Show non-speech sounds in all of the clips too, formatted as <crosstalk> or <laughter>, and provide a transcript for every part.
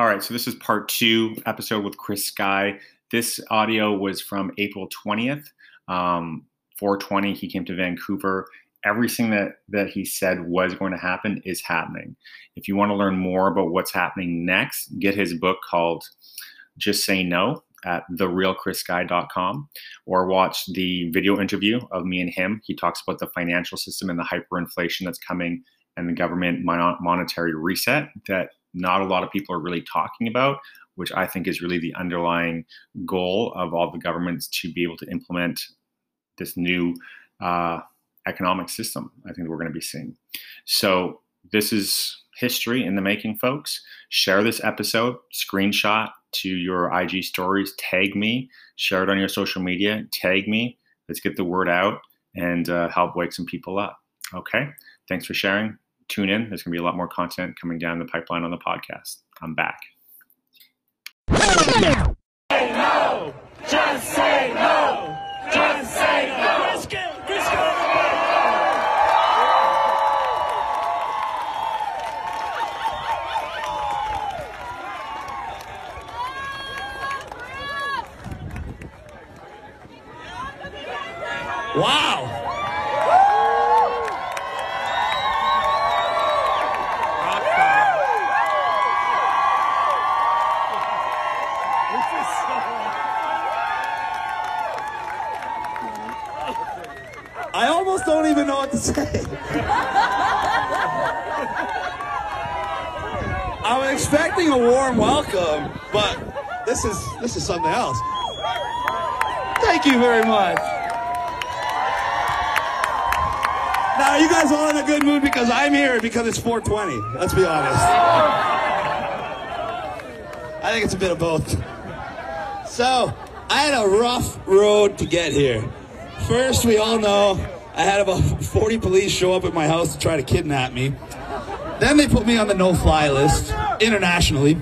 All right, so this is part two episode with Chris Sky. This audio was from April 20th, um, 420. He came to Vancouver. Everything that, that he said was going to happen is happening. If you want to learn more about what's happening next, get his book called Just Say No at therealchrissky.com or watch the video interview of me and him. He talks about the financial system and the hyperinflation that's coming and the government monetary reset that not a lot of people are really talking about, which I think is really the underlying goal of all the governments to be able to implement this new uh, economic system. I think we're going to be seeing. So this is history in the making, folks. Share this episode, screenshot to your IG stories, tag me, share it on your social media, tag me. Let's get the word out and uh, help wake some people up. Okay. Thanks for sharing tune in. There's going to be a lot more content coming down the pipeline on the podcast. I'm back. Say no! Just say no! Just say no! Wow! Say. <laughs> I'm expecting a warm welcome, but this is this is something else. Thank you very much. Now, you guys all in a good mood because I'm here because it's 420. Let's be honest. I think it's a bit of both. So, I had a rough road to get here. First, we all know I had about 40 police show up at my house to try to kidnap me. Then they put me on the no-fly list internationally.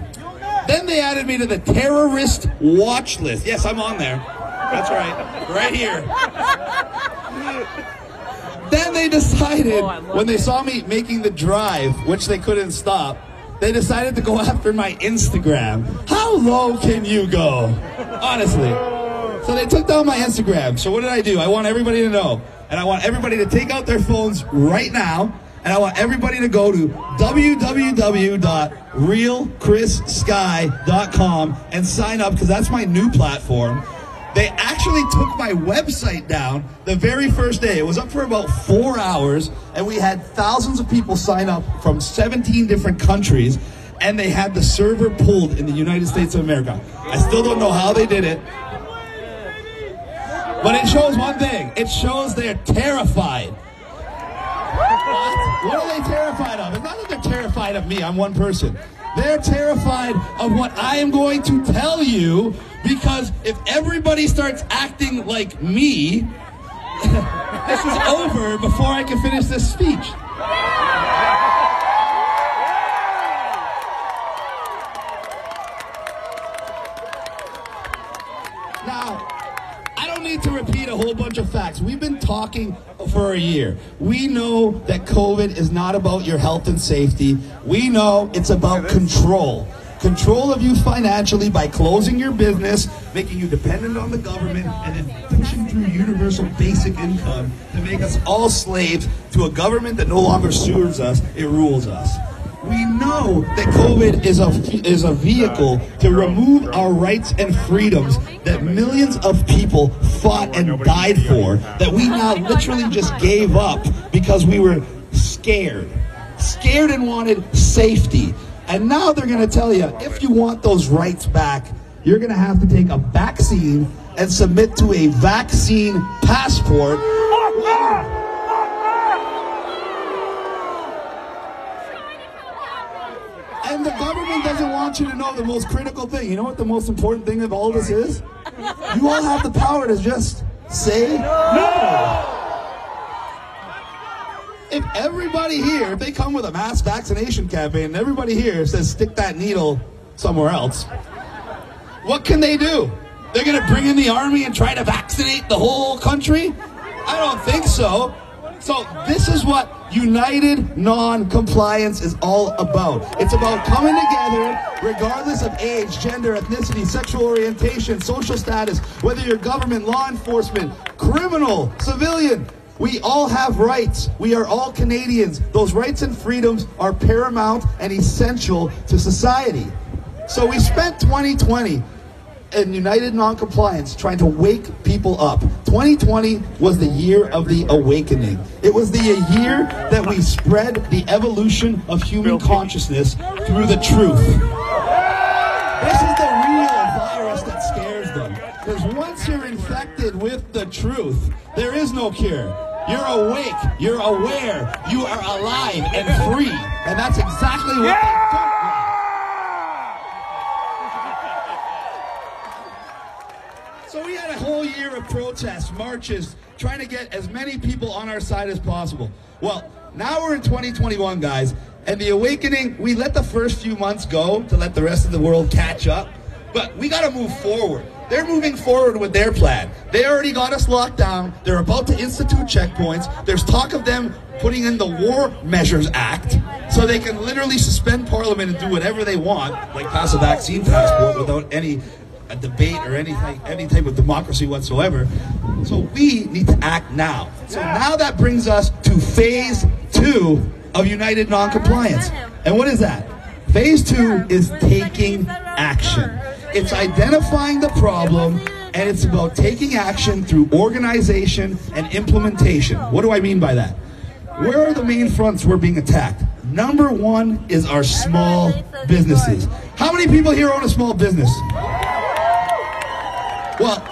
Then they added me to the terrorist watch list. Yes, I'm on there. That's right. Right here. then they decided, when they saw me making the drive, which they couldn't stop, they decided to go <laughs> after my Instagram. How low can you go? Honestly. So they took down my Instagram. So what did I do? I want everybody to know and I want everybody to take out their phones right now. And I want everybody to go to www.realchrissky.com and sign up because that's my new platform. They actually took my website down the very first day. It was up for about four hours, and we had thousands of people sign up from 17 different countries, and they had the server pulled in the United States of America. I still don't know how they did it. But it shows one thing. It shows they're terrified. What? What are they terrified of? It's not that they're terrified of me. I'm one person. They're terrified of what I am going to tell you because if everybody starts acting like me, <laughs> this is over before I can finish this speech. Need to repeat a whole bunch of facts. We've been talking for a year. We know that COVID is not about your health and safety. We know it's about control. Control of you financially by closing your business, making you dependent on the government, and then pushing through universal basic income to make us all slaves to a government that no longer serves us, it rules us. We know that COVID is a, is a vehicle to remove our rights and freedoms that millions of people fought and died for, that we now literally just gave up because we were scared. Scared and wanted safety. And now they're going to tell you if you want those rights back, you're going to have to take a vaccine and submit to a vaccine passport. And the government doesn't you to know the most critical thing. You know what the most important thing of all this is? You all have the power to just say no. If everybody here, if they come with a mass vaccination campaign and everybody here says stick that needle somewhere else, what can they do? They're going to bring in the army and try to vaccinate the whole country? I don't think so. So this is what united non-compliance is all about. It's about coming together regardless of age, gender, ethnicity, sexual orientation, social status, whether you're government, law enforcement, criminal, civilian. We all have rights. We are all Canadians. Those rights and freedoms are paramount and essential to society. So we spent 2020 in United Noncompliance trying to wake people up. 2020 was the year of the awakening. It was the year that we spread the evolution of human consciousness through the truth. This is the real virus that scares them. Because once you're infected with the truth, there is no cure. You're awake, you're aware, you are alive and free. And that's exactly what they So we had a whole year of protests, marches, trying to get as many people on our side as possible. Well, now we're in 2021, guys, and the awakening, we let the first few months go to let the rest of the world catch up, but we got to move forward. They're moving forward with their plan. They already got us locked down. They're about to institute checkpoints. There's talk of them putting in the War Measures Act so they can literally suspend Parliament and do whatever they want, like pass a vaccine passport without any a debate or any, any type of democracy whatsoever. So we need to act now. So now that brings us to phase two of United Noncompliance. And what is that? Phase two is taking action. It's identifying the problem and it's about taking action through organization and implementation. What do I mean by that? Where are the main fronts we're being attacked? Number one is our small businesses. How many people here own a small business? Well,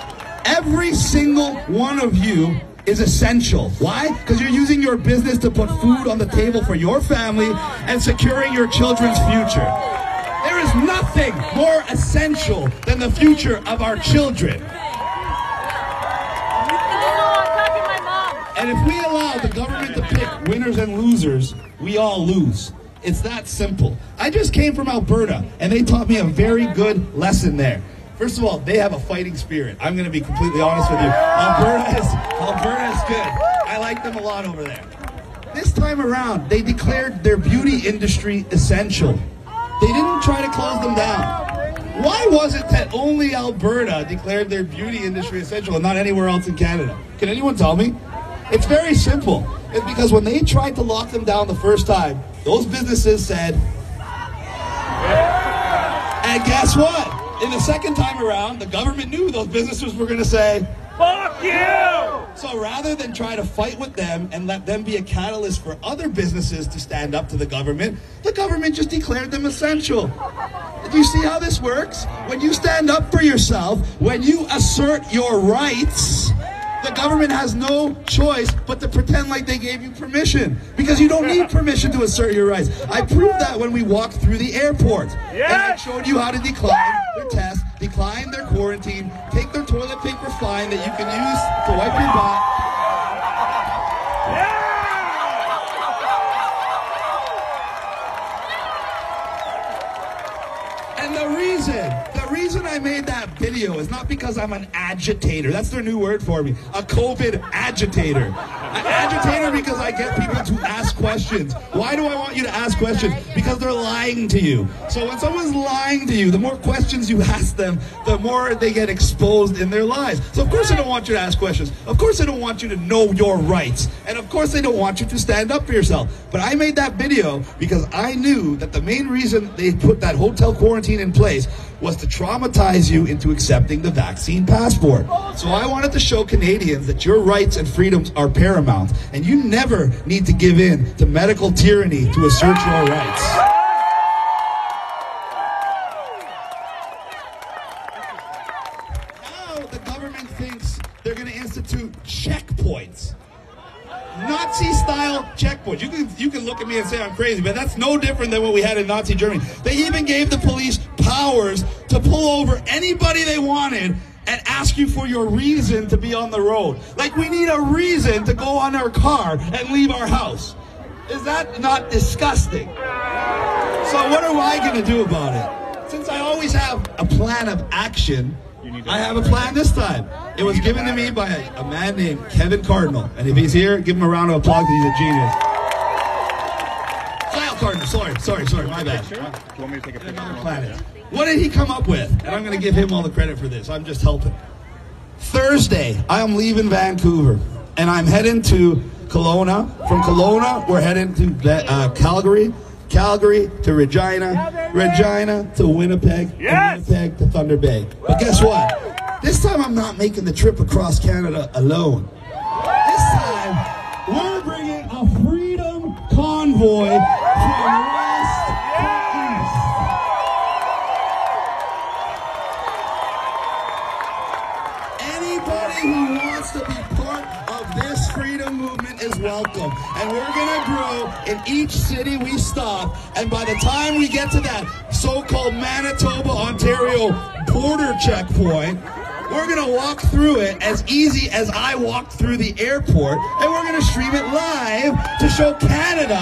every single one of you is essential. Why? Because you're using your business to put food on the table for your family and securing your children's future. There is nothing more essential than the future of our children. And if we allow the government to pick winners and losers, we all lose. It's that simple. I just came from Alberta, and they taught me a very good lesson there. First of all, they have a fighting spirit. I'm going to be completely honest with you. Alberta Alberta is good. I like them a lot over there. This time around, they declared their beauty industry essential. They didn't try to close them down. Why was it that only Alberta declared their beauty industry essential and not anywhere else in Canada? Can anyone tell me? It's very simple. It's because when they tried to lock them down the first time, those businesses said, and guess what? In the second time around, the government knew those businesses were going to say, Fuck you! So rather than try to fight with them and let them be a catalyst for other businesses to stand up to the government, the government just declared them essential. Do you see how this works? When you stand up for yourself, when you assert your rights, the government has no choice but to pretend like they gave you permission because you don't need permission to assert your rights. I proved that when we walked through the airport. And I showed you how to decline their test, decline their quarantine, take their toilet paper fine that you can use to wipe your butt. Reason I made that video is not because I'm an agitator. That's their new word for me. A COVID agitator. An agitator because I get people to ask questions. Why do I want you to ask questions? Because they're lying to you. So when someone's lying to you, the more questions you ask them, the more they get exposed in their lies. So of course I don't want you to ask questions. Of course I don't want you to know your rights. And of course they don't want you to stand up for yourself. But I made that video because I knew that the main reason they put that hotel quarantine in place was to traumatize you into accepting the vaccine passport. So I wanted to show Canadians that your rights and freedoms are paramount, and you never need to give in to medical tyranny to assert your rights. Now the government thinks they're going to institute checkpoints. Nazi style checkpoints. You can you can look at me and say I'm crazy, but that's no different than what we had in Nazi Germany. They even gave the police powers to pull over anybody they wanted and ask you for your reason to be on the road. Like we need a reason to go on our car and leave our house. Is that not disgusting? So what am I going to do about it? Since I always have a plan of action, I have a plan this time. It was given to me by a, a man named Kevin Cardinal. And if he's here, give him a round of applause he's a genius. Sorry, sorry, sorry. My bad. Do you want me to take a picture? Another planet. What did he come up with? And I'm going to give him all the credit for this. I'm just helping. Thursday, I am leaving Vancouver, and I'm heading to Kelowna. From Kelowna, we're heading to uh, Calgary. Calgary to Regina, Regina to Winnipeg! Winnipeg to Thunder Bay. But guess what? This time I'm not making the trip across Canada alone. This time we're bringing a freedom convoy wants to be part of this freedom movement is welcome. And we're going to grow in each city we stop. And by the time we get to that so called Manitoba, Ontario border checkpoint, we're going to walk through it as easy as I walked through the airport. And we're going to stream it live to show Canada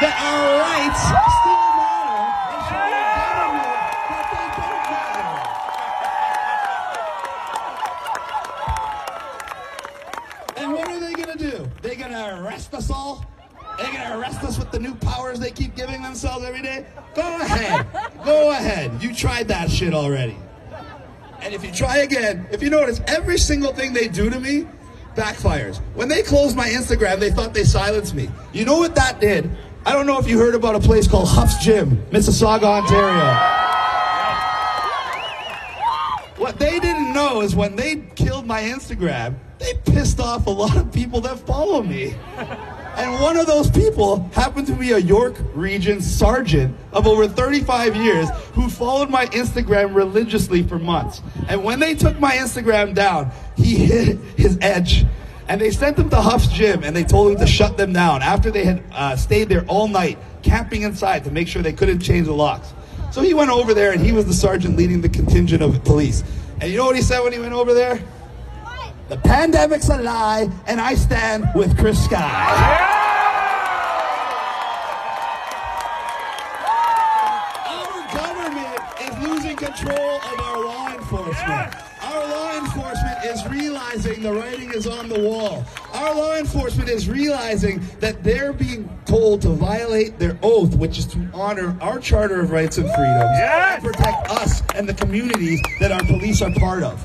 that our rights us all? They're gonna arrest us with the new powers they keep giving themselves every day? Go ahead. <laughs> Go ahead. You tried that shit already. And if you try again, if you notice, every single thing they do to me backfires. When they closed my Instagram, they thought they silenced me. You know what that did? I don't know if you heard about a place called Huff's Gym, Mississauga, Ontario. What they didn't know is when they killed my Instagram, they pissed off a lot of people that follow me. And one of those people happened to be a York Region sergeant of over 35 years who followed my Instagram religiously for months. And when they took my Instagram down, he hit his edge. And they sent him to Huff's gym and they told him to shut them down after they had uh, stayed there all night, camping inside to make sure they couldn't change the locks. So he went over there and he was the sergeant leading the contingent of police. And you know what he said when he went over there? The pandemic's a lie, and I stand with Chris Sky. Our government is losing control of our law enforcement. Our law enforcement is realizing the writing is on the wall. Our law enforcement is realizing that they're being told to violate their oath, which is to honor our Charter of Rights and Freedoms Yes! and protect us and the communities that our police are part of.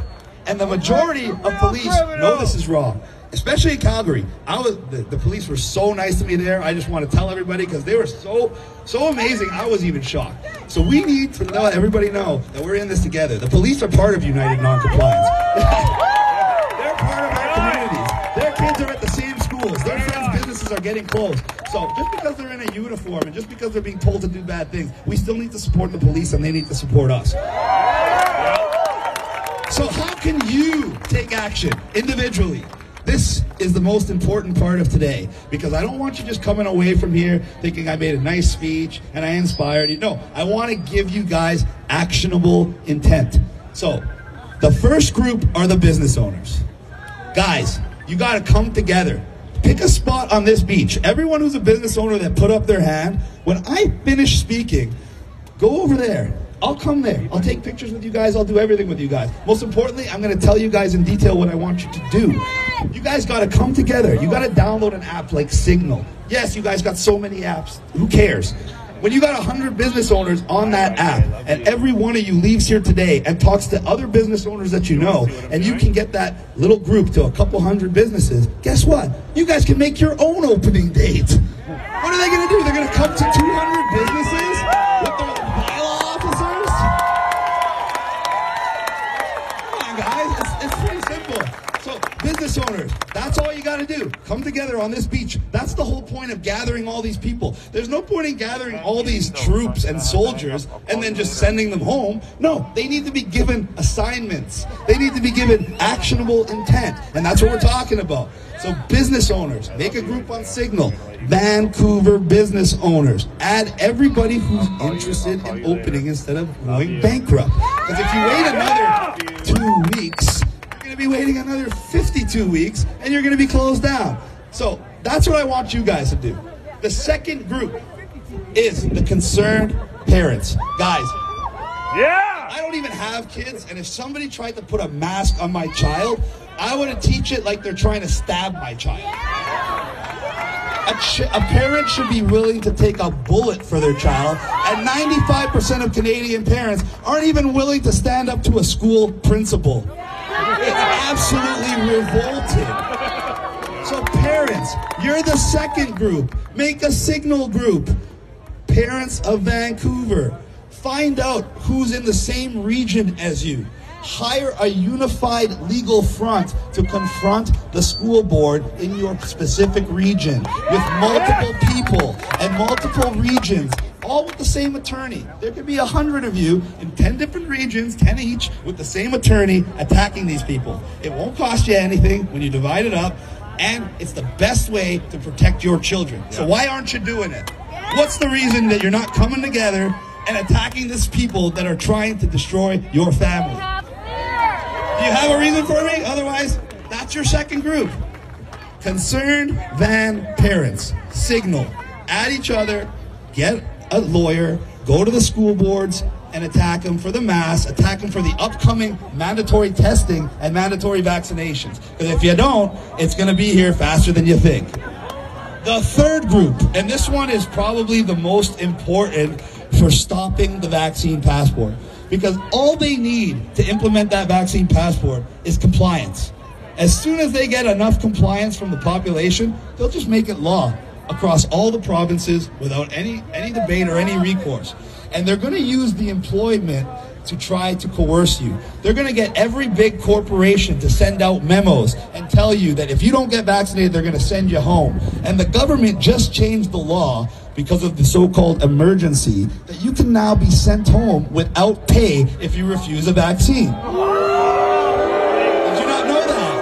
And the majority of police know this is wrong. Especially in Calgary, I was the, the police were so nice to me there. I just want to tell everybody because they were so so amazing. I was even shocked. So we need to let everybody know that we're in this together. The police are part of United Noncompliance. <laughs> They're part of our communities. Their kids are at the same schools. Their friends' businesses are getting closed. So just because they're in a uniform and just because they're being told to do bad things, we still need to support the police and they need to support us. So how can you take action individually? This is the most important part of today because I don't want you just coming away from here thinking I made a nice speech and I inspired you. No, I want to give you guys actionable intent. So, the first group are the business owners. Guys, you got to come together. Pick a spot on this beach. Everyone who's a business owner that put up their hand, when I finish speaking, go over there. I'll come there. I'll take pictures with you guys. I'll do everything with you guys. Most importantly, I'm going to tell you guys in detail what I want you to do. You guys got to come together. You got to download an app like Signal. Yes, you guys got so many apps. Who cares? When you got 100 business owners on that app, and every one of you leaves here today and talks to other business owners that you know, and you can get that little group to a couple hundred businesses, guess what? You guys can make your own opening date. What are they going to do? They're going to come to 200 businesses got to do. Come together on this beach. That's the whole point of gathering all these people. There's no point in gathering all these troops and soldiers and then just sending them home. No, they need to be given assignments. They need to be given actionable intent. And that's what we're talking about. So, business owners, make a group on Signal. Vancouver business owners. Add everybody who's interested in opening instead of going bankrupt. Because if you wait another two weeks, you're going to be waiting another 52 weeks and you're going to be closed down. So that's what I want you guys to do. The second group is the concerned parents. Guys, Yeah! I don't even have kids, and if somebody tried to put a mask on my child, I would teach it like they're trying to stab my child. A, ch- a parent should be willing to take a bullet for their child, and 95% of Canadian parents aren't even willing to stand up to a school principal. Absolutely revolted. So, parents, you're the second group. Make a signal group. Parents of Vancouver, find out who's in the same region as you. Hire a unified legal front to confront the school board in your specific region with multiple people and multiple regions, all with the same attorney. There could be a hundred of you in 10 different regions, 10 each, with the same attorney attacking these people. It won't cost you anything when you divide it up, and it's the best way to protect your children. So why aren't you doing it? What's the reason that you're not coming together and attacking these people that are trying to destroy your family? Do you have a reason for me? Otherwise, that's your second group. Concerned Van parents. Signal. At each other. Get a lawyer. Go to the school boards and attack them for the mass. Attack them for the upcoming mandatory testing and mandatory vaccinations. Because if you don't, it's going to be here faster than you think. The third group, and this one is probably the most important for stopping the vaccine passport. Because all they need to implement that vaccine passport is compliance. As soon as they get enough compliance from the population, they'll just make it law across all the provinces without any, any debate or any recourse. And they're going to use the employment to try to coerce you. They're going to get every big corporation to send out memos and tell you that if you don't get vaccinated, they're going to send you home. And the government just changed the law because of the so-called emergency that you can now be sent home without pay if you refuse a vaccine. Did you not know that?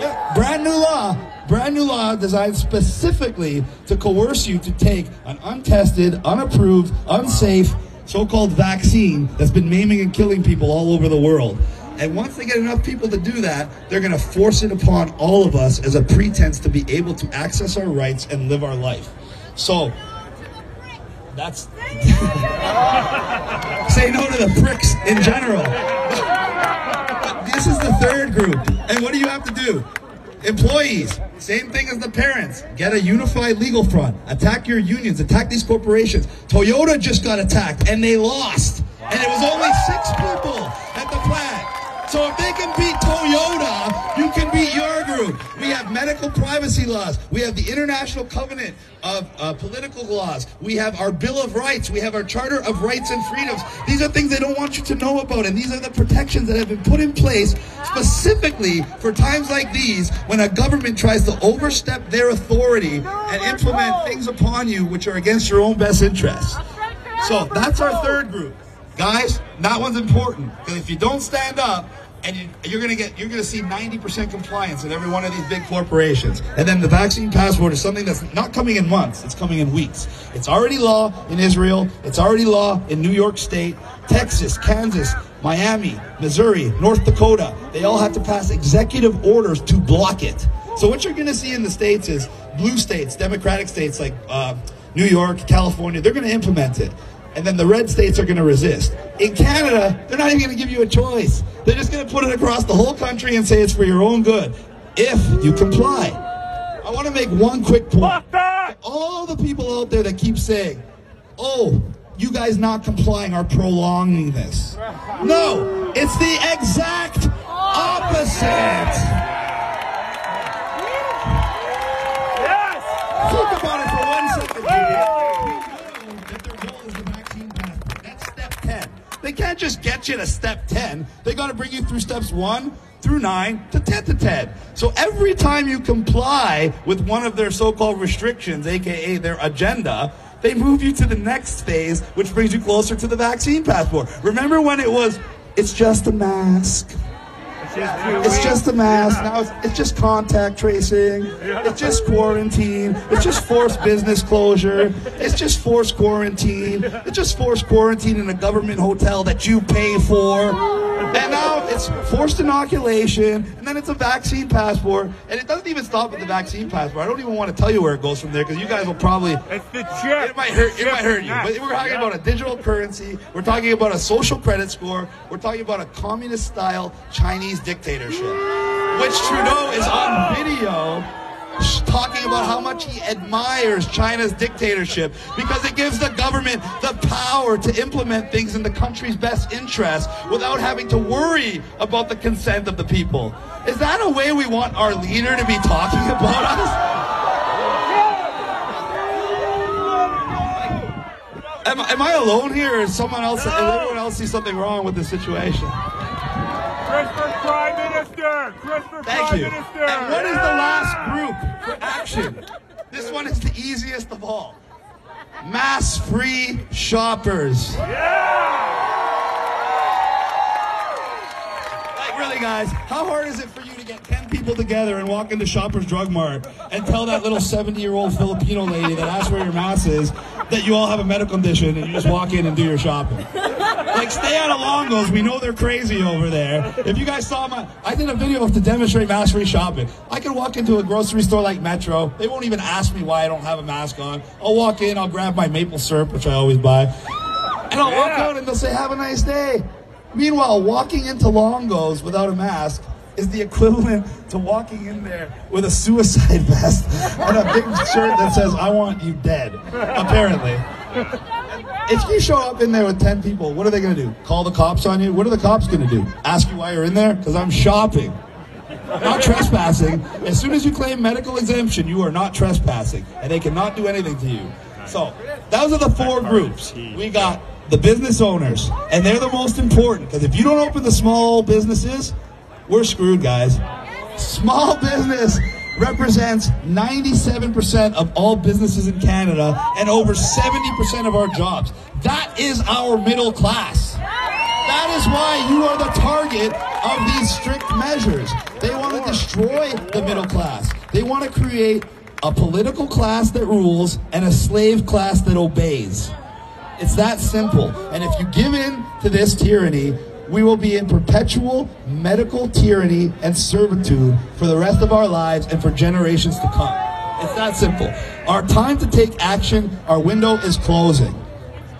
Yeah, brand new law. Brand new law designed specifically to coerce you to take an untested, unapproved, unsafe, so-called vaccine that's been maiming and killing people all over the world. And once they get enough people to do that, they're going to force it upon all of us as a pretense to be able to access our rights and live our life. So, that's. <laughs> Say no to the pricks in general. But <laughs> this is the third group. And what do you have to do? Employees, same thing as the parents. Get a unified legal front. Attack your unions. Attack these corporations. Toyota just got attacked and they lost. And it was only six people. So if they can beat Toyota, you can beat your group. We have medical privacy laws. We have the International Covenant of uh, Political Laws. We have our Bill of Rights. We have our Charter of Rights and Freedoms. These are things they don't want you to know about, and these are the protections that have been put in place specifically for times like these when a government tries to overstep their authority and implement things upon you which are against your own best interests. So that's our third group. Guys, that one's important because if you don't stand up, and you, you're gonna get, you're gonna see 90% compliance in every one of these big corporations. And then the vaccine passport is something that's not coming in months; it's coming in weeks. It's already law in Israel. It's already law in New York State, Texas, Kansas, Miami, Missouri, North Dakota. They all have to pass executive orders to block it. So what you're gonna see in the states is blue states, democratic states like uh, New York, California. They're gonna implement it and then the red states are going to resist. In Canada, they're not even going to give you a choice. They're just going to put it across the whole country and say it's for your own good if you comply. I want to make one quick point. All the people out there that keep saying, oh, you guys not complying are prolonging this. No, it's the exact opposite. They can't just get you to step 10. They got to bring you through steps 1 through 9 to 10 to 10. So every time you comply with one of their so-called restrictions, aka their agenda, they move you to the next phase, which brings you closer to the vaccine passport. Remember when it was, it's just a mask. It's just a mask. Now it's, it's just contact tracing. It's just quarantine. It's just forced business closure. It's just forced quarantine. It's just forced quarantine in a government hotel that you pay for. And now it's forced inoculation, and then it's a vaccine passport. And it doesn't even stop at the vaccine passport. I don't even want to tell you where it goes from there because you guys will probably It's the chip. it might hurt. It might hurt you. But we're talking about a digital currency. We're talking about a social credit score. We're talking about a communist-style Chinese dictatorship, which Trudeau is on video talking about how much he admires China's dictatorship because it gives the government the power to implement things in the country's best interest without having to worry about the consent of the people. Is that a way we want our leader to be talking about us? Am, am I alone here, or is someone else? Does everyone else see something wrong with the situation? Prime Minister! Christopher Thank Prime you. Minister! And what is the last group for action? This one is the easiest of all. Mass free shoppers. Yeah! Like really, guys, how hard is it for you to get 10 people together and walk into Shoppers Drug Mart and tell that little 70 year old Filipino lady that asks where your mass is that you all have a medical condition and you just walk in and do your shopping? Like, stay out of Longos. We know they're crazy over there. If you guys saw my, I did a video to demonstrate mask free shopping. I can walk into a grocery store like Metro. They won't even ask me why I don't have a mask on. I'll walk in, I'll grab my maple syrup, which I always buy, and I'll walk out and they'll say, have a nice day. Meanwhile, walking into Longos without a mask is the equivalent to walking in there with a suicide <laughs> vest and a big shirt that says, I want you dead, apparently. If you show up in there with 10 people, what are they going to do? Call the cops on you? What are the cops going to do? Ask you why you're in there? Because I'm shopping. Not trespassing. As soon as you claim medical exemption, you are not trespassing, and they cannot do anything to you. So, those are the four groups. We got the business owners, and they're the most important because if you don't open the small businesses, we're screwed, guys. Small business represents 97% of all businesses in Canada and over 70% of our jobs. That is our middle class. That is why you are the target of these strict measures. They want to destroy the middle class. They want to create a political class that rules and a slave class that obeys. It's that simple. And if you give in to this tyranny, we will be in perpetual medical tyranny and servitude for the rest of our lives and for generations to come. It's that simple. Our time to take action, our window is closing.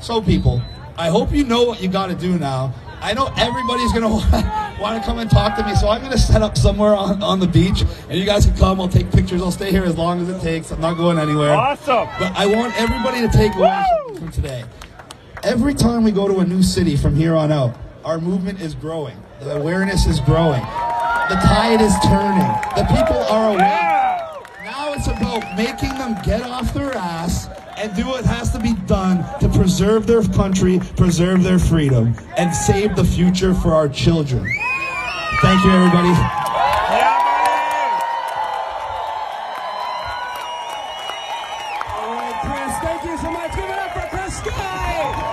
So, people, I hope you know what you got to do now. I know everybody's going <laughs> to want to come and talk to me, so I'm going to set up somewhere on, on the beach, and you guys can come. I'll take pictures. I'll stay here as long as it takes. I'm not going anywhere. Awesome. But I want everybody to take away from today. Every time we go to a new city from here on out, our movement is growing. The awareness is growing. The tide is turning. The people are awake. Yeah! Now it's about making them get off their ass and do what has to be done to preserve their country, preserve their freedom, and save the future for our children. Thank you, everybody. All right, Chris, thank you so much. Give it up for Chris Sky.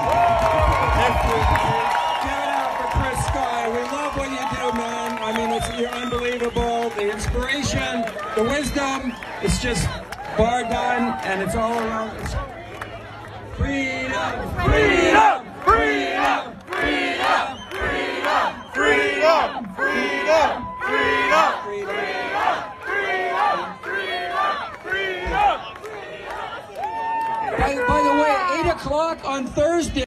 It's just bar done, and it's all around. It's freedom, freedom, freedom, freedom, freedom, Freedom! Freedom! Freedom! freedom. By, by the way, 8 o'clock on Thursday.